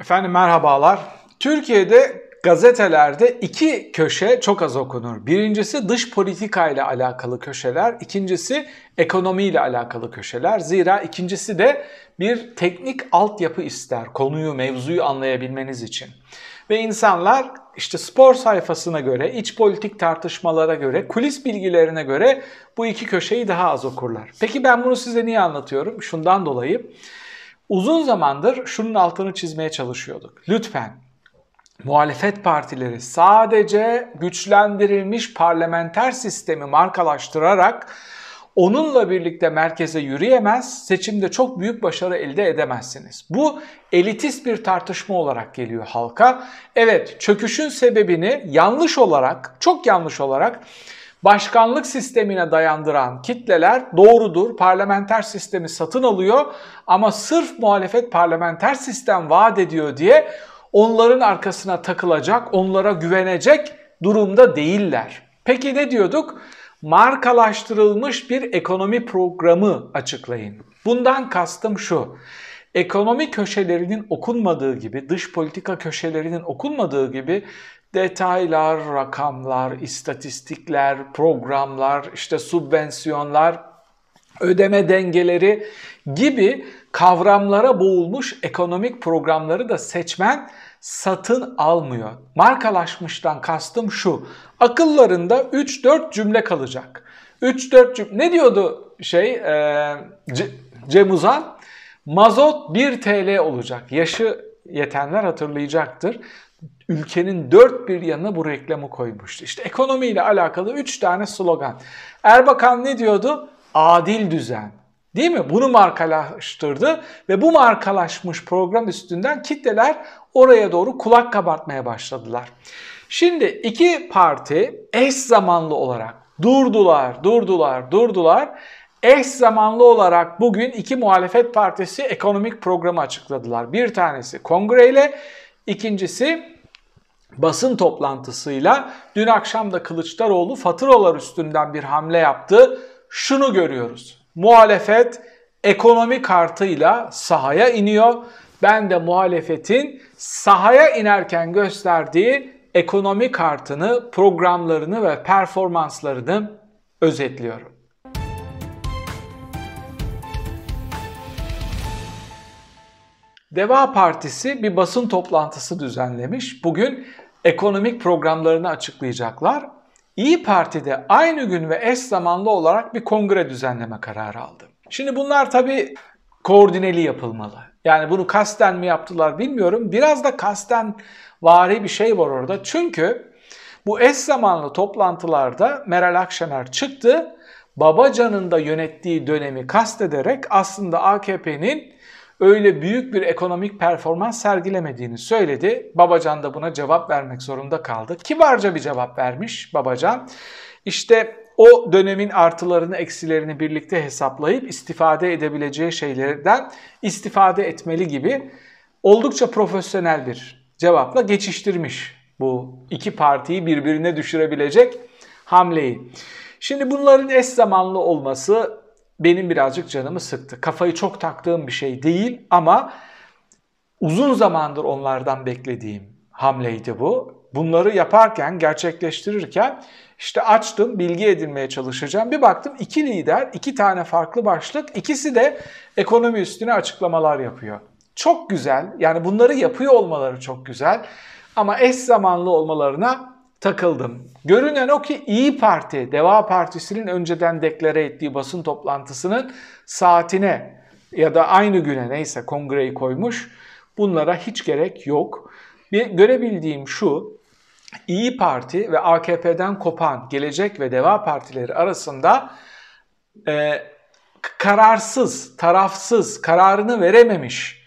Efendim merhabalar. Türkiye'de gazetelerde iki köşe çok az okunur. Birincisi dış politika ile alakalı köşeler, ikincisi ekonomi ile alakalı köşeler. Zira ikincisi de bir teknik altyapı ister konuyu, mevzuyu anlayabilmeniz için. Ve insanlar işte spor sayfasına göre, iç politik tartışmalara göre, kulis bilgilerine göre bu iki köşeyi daha az okurlar. Peki ben bunu size niye anlatıyorum? Şundan dolayı uzun zamandır şunun altını çizmeye çalışıyorduk. Lütfen muhalefet partileri sadece güçlendirilmiş parlamenter sistemi markalaştırarak onunla birlikte merkeze yürüyemez, seçimde çok büyük başarı elde edemezsiniz. Bu elitist bir tartışma olarak geliyor halka. Evet, çöküşün sebebini yanlış olarak, çok yanlış olarak başkanlık sistemine dayandıran kitleler doğrudur. Parlamenter sistemi satın alıyor ama sırf muhalefet parlamenter sistem vaat ediyor diye onların arkasına takılacak, onlara güvenecek durumda değiller. Peki ne diyorduk? Markalaştırılmış bir ekonomi programı açıklayın. Bundan kastım şu. Ekonomi köşelerinin okunmadığı gibi, dış politika köşelerinin okunmadığı gibi detaylar, rakamlar, istatistikler, programlar, işte subvensiyonlar, ödeme dengeleri gibi kavramlara boğulmuş ekonomik programları da seçmen satın almıyor. Markalaşmıştan kastım şu. Akıllarında 3-4 cümle kalacak. 3-4 cümle. Ne diyordu şey e, Cem Uzan? Mazot 1 TL olacak. Yaşı yetenler hatırlayacaktır ülkenin dört bir yanına bu reklamı koymuştu. İşte ekonomiyle alakalı üç tane slogan. Erbakan ne diyordu? Adil düzen. Değil mi? Bunu markalaştırdı ve bu markalaşmış program üstünden kitleler oraya doğru kulak kabartmaya başladılar. Şimdi iki parti eş zamanlı olarak durdular, durdular, durdular. Eş zamanlı olarak bugün iki muhalefet partisi ekonomik programı açıkladılar. Bir tanesi kongreyle, ikincisi basın toplantısıyla dün akşam da Kılıçdaroğlu faturalar üstünden bir hamle yaptı. Şunu görüyoruz. Muhalefet ekonomi kartıyla sahaya iniyor. Ben de muhalefetin sahaya inerken gösterdiği ekonomi kartını, programlarını ve performanslarını özetliyorum. Deva Partisi bir basın toplantısı düzenlemiş. Bugün ekonomik programlarını açıklayacaklar. İyi Parti de aynı gün ve eş zamanlı olarak bir kongre düzenleme kararı aldı. Şimdi bunlar tabii koordineli yapılmalı. Yani bunu kasten mi yaptılar bilmiyorum. Biraz da kasten vari bir şey var orada. Çünkü bu eş zamanlı toplantılarda Meral Akşener çıktı. Babacan'ın da yönettiği dönemi kastederek aslında AKP'nin öyle büyük bir ekonomik performans sergilemediğini söyledi. Babacan da buna cevap vermek zorunda kaldı. Kibarca bir cevap vermiş Babacan. İşte o dönemin artılarını eksilerini birlikte hesaplayıp istifade edebileceği şeylerden istifade etmeli gibi oldukça profesyonel bir cevapla geçiştirmiş bu iki partiyi birbirine düşürebilecek hamleyi. Şimdi bunların eş zamanlı olması benim birazcık canımı sıktı. Kafayı çok taktığım bir şey değil ama uzun zamandır onlardan beklediğim hamleydi bu. Bunları yaparken, gerçekleştirirken işte açtım, bilgi edinmeye çalışacağım. Bir baktım iki lider, iki tane farklı başlık, ikisi de ekonomi üstüne açıklamalar yapıyor. Çok güzel, yani bunları yapıyor olmaları çok güzel ama eş zamanlı olmalarına takıldım. Görünen o ki İyi Parti, Deva Partisi'nin önceden deklare ettiği basın toplantısının saatine ya da aynı güne neyse kongreyi koymuş. Bunlara hiç gerek yok. Bir görebildiğim şu, İyi Parti ve AKP'den kopan Gelecek ve Deva Partileri arasında e, kararsız, tarafsız, kararını verememiş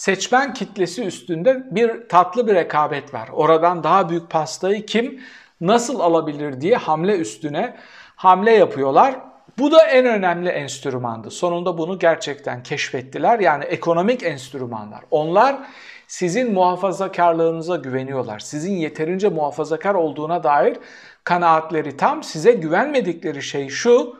seçmen kitlesi üstünde bir tatlı bir rekabet var. Oradan daha büyük pastayı kim nasıl alabilir diye hamle üstüne hamle yapıyorlar. Bu da en önemli enstrümandı. Sonunda bunu gerçekten keşfettiler. Yani ekonomik enstrümanlar. Onlar sizin muhafazakarlığınıza güveniyorlar. Sizin yeterince muhafazakar olduğuna dair kanaatleri tam. Size güvenmedikleri şey şu.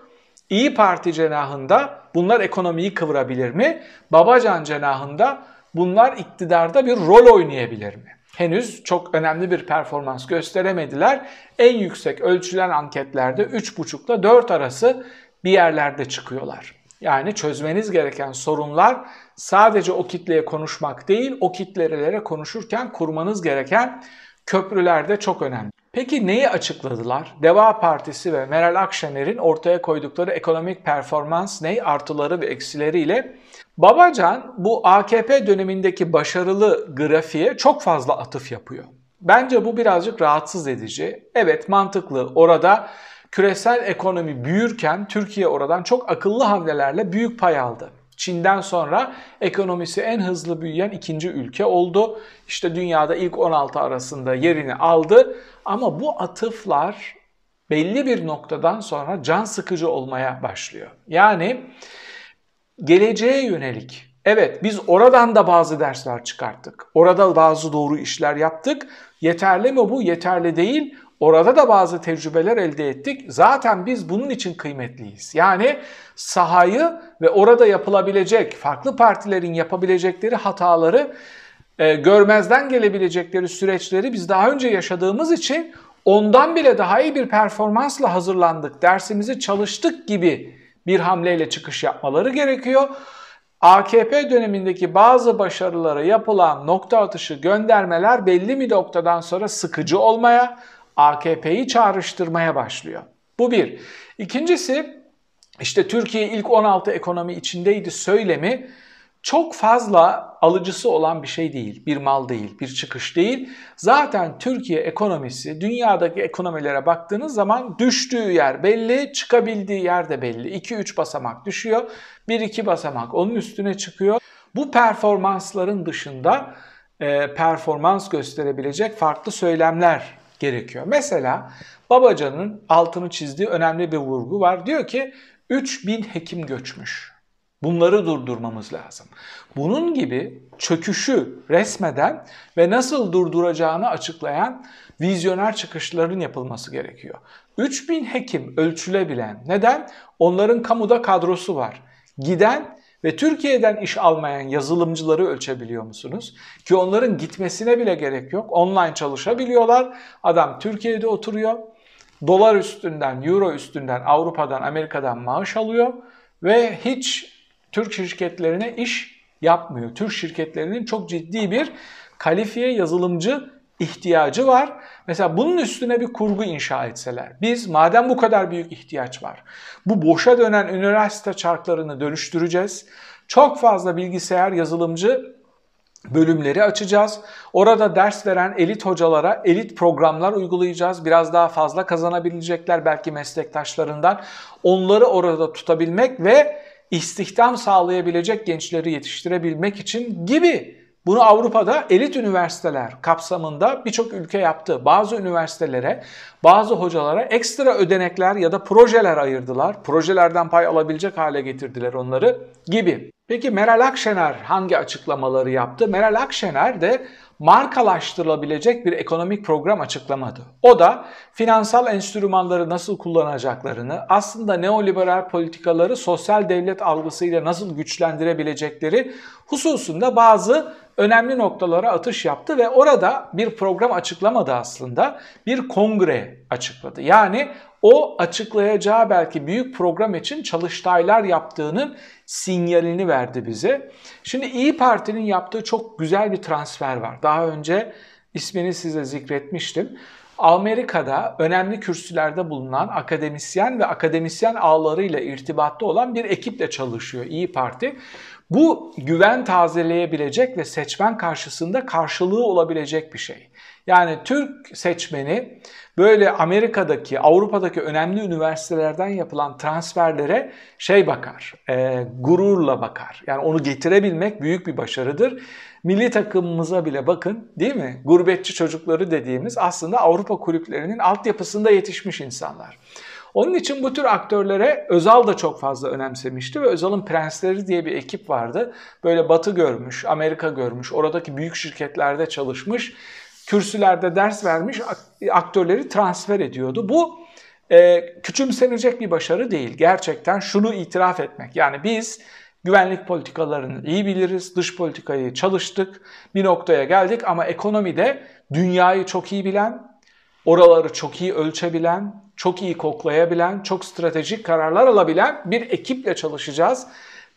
İyi Parti cenahında bunlar ekonomiyi kıvırabilir mi? Babacan cenahında bunlar iktidarda bir rol oynayabilir mi? Henüz çok önemli bir performans gösteremediler. En yüksek ölçülen anketlerde 3,5 ile 4 arası bir yerlerde çıkıyorlar. Yani çözmeniz gereken sorunlar sadece o kitleye konuşmak değil, o kitlelere konuşurken kurmanız gereken köprüler de çok önemli. Peki neyi açıkladılar? Deva Partisi ve Meral Akşener'in ortaya koydukları ekonomik performans ne? Artıları ve eksileriyle. Babacan bu AKP dönemindeki başarılı grafiğe çok fazla atıf yapıyor. Bence bu birazcık rahatsız edici. Evet mantıklı. Orada küresel ekonomi büyürken Türkiye oradan çok akıllı hamlelerle büyük pay aldı. Çin'den sonra ekonomisi en hızlı büyüyen ikinci ülke oldu. İşte dünyada ilk 16 arasında yerini aldı. Ama bu atıflar belli bir noktadan sonra can sıkıcı olmaya başlıyor. Yani geleceğe yönelik Evet biz oradan da bazı dersler çıkarttık. Orada bazı doğru işler yaptık. Yeterli mi bu? Yeterli değil. Orada da bazı tecrübeler elde ettik. Zaten biz bunun için kıymetliyiz. Yani sahayı ve orada yapılabilecek, farklı partilerin yapabilecekleri hataları e, görmezden gelebilecekleri süreçleri biz daha önce yaşadığımız için ondan bile daha iyi bir performansla hazırlandık, dersimizi çalıştık gibi bir hamleyle çıkış yapmaları gerekiyor. AKP dönemindeki bazı başarılara yapılan nokta atışı göndermeler belli bir noktadan sonra sıkıcı olmaya, AKP'yi çağrıştırmaya başlıyor. Bu bir. İkincisi işte Türkiye ilk 16 ekonomi içindeydi söylemi çok fazla alıcısı olan bir şey değil, bir mal değil, bir çıkış değil. Zaten Türkiye ekonomisi dünyadaki ekonomilere baktığınız zaman düştüğü yer belli, çıkabildiği yer de belli. 2-3 basamak düşüyor, 1-2 basamak onun üstüne çıkıyor. Bu performansların dışında e, performans gösterebilecek farklı söylemler gerekiyor. Mesela Babacan'ın altını çizdiği önemli bir vurgu var. Diyor ki 3000 hekim göçmüş. Bunları durdurmamız lazım. Bunun gibi çöküşü resmeden ve nasıl durduracağını açıklayan vizyoner çıkışların yapılması gerekiyor. 3000 hekim ölçülebilen. Neden? Onların kamuda kadrosu var. Giden ve Türkiye'den iş almayan yazılımcıları ölçebiliyor musunuz? Ki onların gitmesine bile gerek yok. Online çalışabiliyorlar. Adam Türkiye'de oturuyor. Dolar üstünden, euro üstünden, Avrupa'dan, Amerika'dan maaş alıyor ve hiç Türk şirketlerine iş yapmıyor. Türk şirketlerinin çok ciddi bir kalifiye yazılımcı ihtiyacı var. Mesela bunun üstüne bir kurgu inşa etseler. Biz madem bu kadar büyük ihtiyaç var. Bu boşa dönen üniversite çarklarını dönüştüreceğiz. Çok fazla bilgisayar yazılımcı bölümleri açacağız. Orada ders veren elit hocalara elit programlar uygulayacağız. Biraz daha fazla kazanabilecekler belki meslektaşlarından. Onları orada tutabilmek ve istihdam sağlayabilecek gençleri yetiştirebilmek için gibi bunu Avrupa'da elit üniversiteler kapsamında birçok ülke yaptı. Bazı üniversitelere, bazı hocalara ekstra ödenekler ya da projeler ayırdılar. Projelerden pay alabilecek hale getirdiler onları gibi. Peki Meral Akşener hangi açıklamaları yaptı? Meral Akşener de markalaştırılabilecek bir ekonomik program açıklamadı. O da finansal enstrümanları nasıl kullanacaklarını, aslında neoliberal politikaları sosyal devlet algısıyla nasıl güçlendirebilecekleri hususunda bazı önemli noktalara atış yaptı ve orada bir program açıklamadı aslında. Bir kongre açıkladı. Yani o açıklayacağı belki büyük program için çalıştaylar yaptığının sinyalini verdi bize. Şimdi İyi Parti'nin yaptığı çok güzel bir transfer var. Daha önce ismini size zikretmiştim. Amerika'da önemli kürsülerde bulunan akademisyen ve akademisyen ağlarıyla irtibatta olan bir ekiple çalışıyor İyi Parti. Bu güven tazeleyebilecek ve seçmen karşısında karşılığı olabilecek bir şey. Yani Türk seçmeni böyle Amerika'daki, Avrupa'daki önemli üniversitelerden yapılan transferlere şey bakar, e, gururla bakar. Yani onu getirebilmek büyük bir başarıdır. Milli takımımıza bile bakın değil mi? Gurbetçi çocukları dediğimiz aslında Avrupa kulüplerinin altyapısında yetişmiş insanlar. Onun için bu tür aktörlere Özal da çok fazla önemsemişti ve Özal'ın Prensleri diye bir ekip vardı. Böyle Batı görmüş, Amerika görmüş, oradaki büyük şirketlerde çalışmış, kürsülerde ders vermiş aktörleri transfer ediyordu. Bu e, küçümsenecek bir başarı değil. Gerçekten şunu itiraf etmek. Yani biz Güvenlik politikalarını iyi biliriz, dış politikayı çalıştık, bir noktaya geldik ama ekonomide dünyayı çok iyi bilen, oraları çok iyi ölçebilen, çok iyi koklayabilen, çok stratejik kararlar alabilen bir ekiple çalışacağız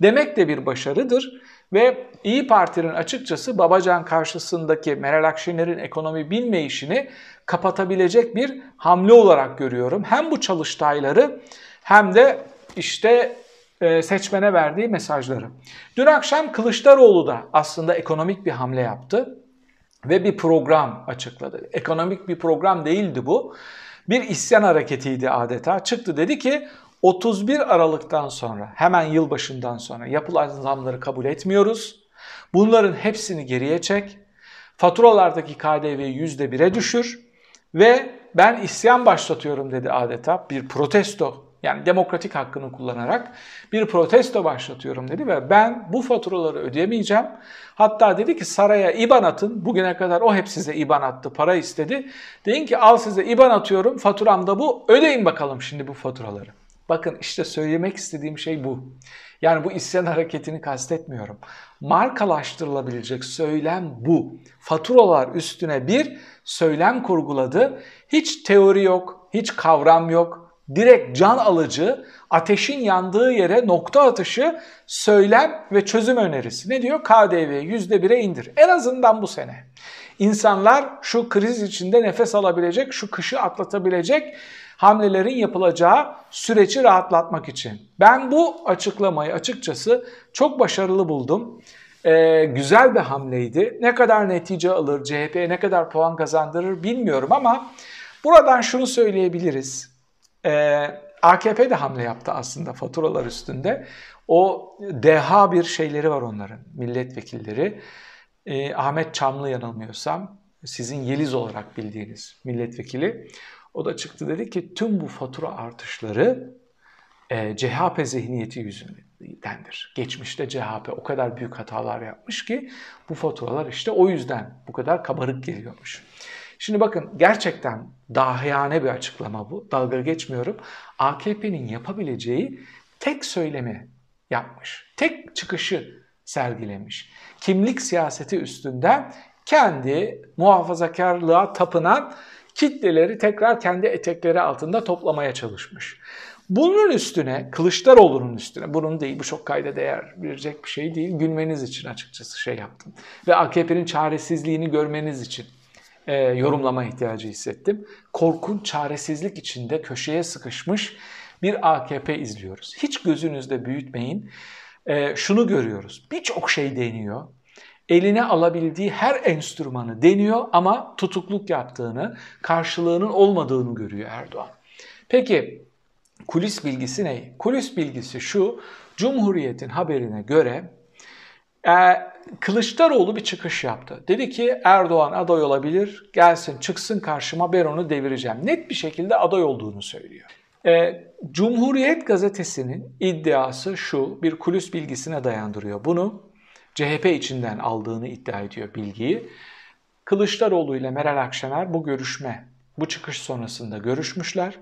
demek de bir başarıdır. Ve İyi Parti'nin açıkçası Babacan karşısındaki Meral Akşener'in ekonomi bilmeyişini kapatabilecek bir hamle olarak görüyorum. Hem bu çalıştayları hem de işte e, seçmene verdiği mesajları. Dün akşam Kılıçdaroğlu da aslında ekonomik bir hamle yaptı ve bir program açıkladı. Ekonomik bir program değildi bu. Bir isyan hareketiydi adeta. Çıktı dedi ki 31 Aralık'tan sonra hemen yılbaşından sonra yapılan zamları kabul etmiyoruz. Bunların hepsini geriye çek. Faturalardaki KDV'yi %1'e düşür ve ben isyan başlatıyorum dedi adeta. Bir protesto yani demokratik hakkını kullanarak bir protesto başlatıyorum dedi ve ben bu faturaları ödeyemeyeceğim. Hatta dedi ki saraya IBAN atın. Bugüne kadar o hep size IBAN attı, para istedi. Deyin ki al size IBAN atıyorum, faturam da bu. Ödeyin bakalım şimdi bu faturaları. Bakın işte söylemek istediğim şey bu. Yani bu isyan hareketini kastetmiyorum. Markalaştırılabilecek söylem bu. Faturalar üstüne bir söylem kurguladı. Hiç teori yok, hiç kavram yok. Direkt can alıcı, ateşin yandığı yere nokta atışı, söylem ve çözüm önerisi. Ne diyor? KDV'yi %1'e indir. En azından bu sene. İnsanlar şu kriz içinde nefes alabilecek, şu kışı atlatabilecek hamlelerin yapılacağı süreci rahatlatmak için. Ben bu açıklamayı açıkçası çok başarılı buldum. Ee, güzel bir hamleydi. Ne kadar netice alır, CHP'ye ne kadar puan kazandırır bilmiyorum ama buradan şunu söyleyebiliriz. Ee, AKP de hamle yaptı aslında faturalar üstünde. O deha bir şeyleri var onların, milletvekilleri. Ee, Ahmet Çamlı yanılmıyorsam, sizin Yeliz olarak bildiğiniz milletvekili. O da çıktı dedi ki tüm bu fatura artışları e, CHP zihniyeti yüzündendir. Geçmişte CHP o kadar büyük hatalar yapmış ki bu faturalar işte o yüzden bu kadar kabarık geliyormuş. Şimdi bakın gerçekten dahiyane bir açıklama bu. Dalga geçmiyorum. AKP'nin yapabileceği tek söylemi yapmış. Tek çıkışı sergilemiş. Kimlik siyaseti üstünden kendi muhafazakarlığa tapınan kitleleri tekrar kendi etekleri altında toplamaya çalışmış. Bunun üstüne Kılıçdaroğlu'nun üstüne bunun değil bu çok kayda değer verecek bir şey değil. Gülmeniz için açıkçası şey yaptım. Ve AKP'nin çaresizliğini görmeniz için e, yorumlama ihtiyacı hissettim. Korkunç çaresizlik içinde köşeye sıkışmış bir AKP izliyoruz. Hiç gözünüzde büyütmeyin. E, şunu görüyoruz. Birçok şey deniyor eline alabildiği her enstrümanı deniyor ama tutukluk yaptığını, karşılığının olmadığını görüyor Erdoğan. Peki kulis bilgisi ne? Kulis bilgisi şu, Cumhuriyet'in haberine göre e, Kılıçdaroğlu bir çıkış yaptı. Dedi ki Erdoğan aday olabilir, gelsin çıksın karşıma ben onu devireceğim. Net bir şekilde aday olduğunu söylüyor. E, Cumhuriyet gazetesinin iddiası şu, bir kulis bilgisine dayandırıyor bunu. CHP içinden aldığını iddia ediyor bilgiyi. Kılıçdaroğlu ile Meral Akşener bu görüşme, bu çıkış sonrasında görüşmüşler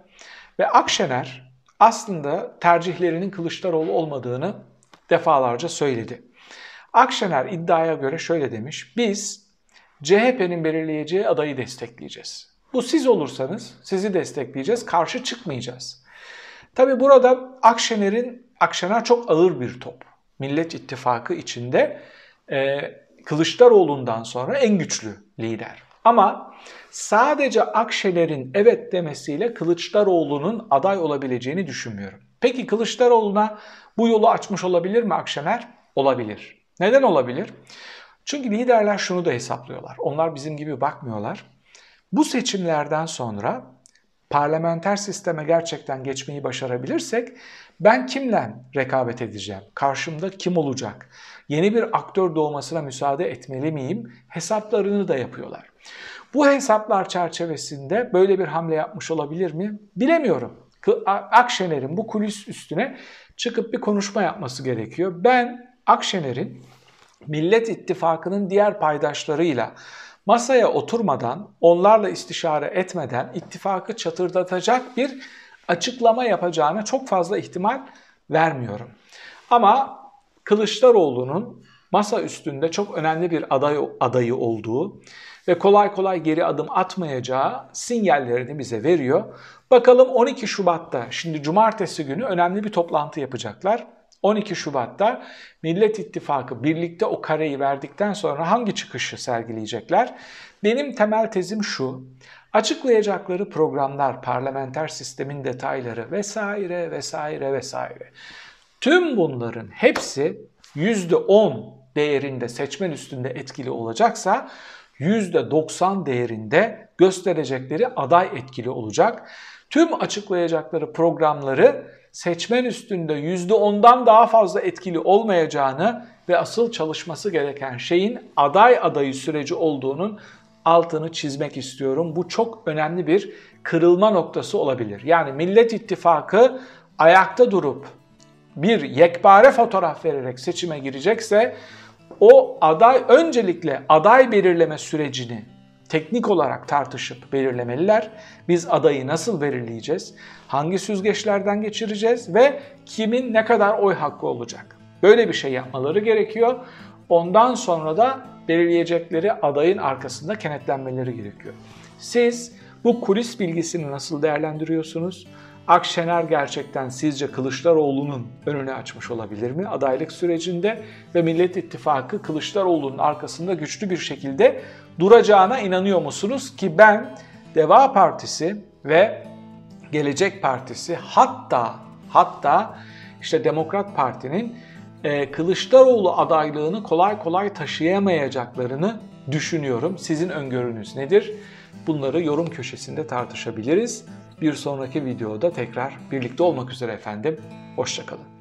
ve Akşener aslında tercihlerinin Kılıçdaroğlu olmadığını defalarca söyledi. Akşener iddiaya göre şöyle demiş, biz CHP'nin belirleyeceği adayı destekleyeceğiz. Bu siz olursanız sizi destekleyeceğiz, karşı çıkmayacağız. Tabi burada Akşener'in, Akşener çok ağır bir top. Millet İttifakı içinde e, Kılıçdaroğlu'ndan sonra en güçlü lider. Ama sadece Akşener'in evet demesiyle Kılıçdaroğlu'nun aday olabileceğini düşünmüyorum. Peki Kılıçdaroğlu'na bu yolu açmış olabilir mi Akşener? Olabilir. Neden olabilir? Çünkü liderler şunu da hesaplıyorlar. Onlar bizim gibi bakmıyorlar. Bu seçimlerden sonra parlamenter sisteme gerçekten geçmeyi başarabilirsek ben kimle rekabet edeceğim? Karşımda kim olacak? Yeni bir aktör doğmasına müsaade etmeli miyim? Hesaplarını da yapıyorlar. Bu hesaplar çerçevesinde böyle bir hamle yapmış olabilir mi? Bilemiyorum. Akşener'in bu kulis üstüne çıkıp bir konuşma yapması gerekiyor. Ben Akşener'in Millet İttifakı'nın diğer paydaşlarıyla masaya oturmadan, onlarla istişare etmeden ittifakı çatırdatacak bir açıklama yapacağına çok fazla ihtimal vermiyorum. Ama Kılıçdaroğlu'nun masa üstünde çok önemli bir aday adayı olduğu ve kolay kolay geri adım atmayacağı sinyallerini bize veriyor. Bakalım 12 Şubat'ta şimdi cumartesi günü önemli bir toplantı yapacaklar. 12 Şubat'ta Millet İttifakı birlikte o kareyi verdikten sonra hangi çıkışı sergileyecekler? Benim temel tezim şu. Açıklayacakları programlar, parlamenter sistemin detayları vesaire vesaire vesaire. Tüm bunların hepsi %10 değerinde seçmen üstünde etkili olacaksa %90 değerinde gösterecekleri aday etkili olacak. Tüm açıklayacakları programları seçmen üstünde %10'dan daha fazla etkili olmayacağını ve asıl çalışması gereken şeyin aday adayı süreci olduğunun altını çizmek istiyorum. Bu çok önemli bir kırılma noktası olabilir. Yani Millet İttifakı ayakta durup bir yekpare fotoğraf vererek seçime girecekse o aday öncelikle aday belirleme sürecini teknik olarak tartışıp belirlemeliler. Biz adayı nasıl belirleyeceğiz? Hangi süzgeçlerden geçireceğiz ve kimin ne kadar oy hakkı olacak? Böyle bir şey yapmaları gerekiyor. Ondan sonra da belirleyecekleri adayın arkasında kenetlenmeleri gerekiyor. Siz bu kulis bilgisini nasıl değerlendiriyorsunuz? Akşener gerçekten sizce Kılıçdaroğlu'nun önünü açmış olabilir mi adaylık sürecinde ve Millet İttifakı Kılıçdaroğlu'nun arkasında güçlü bir şekilde duracağına inanıyor musunuz ki ben Deva Partisi ve Gelecek Partisi hatta hatta işte Demokrat Parti'nin e, Kılıçdaroğlu adaylığını kolay kolay taşıyamayacaklarını düşünüyorum. Sizin öngörünüz nedir? Bunları yorum köşesinde tartışabiliriz. Bir sonraki videoda tekrar birlikte olmak üzere efendim. Hoşçakalın.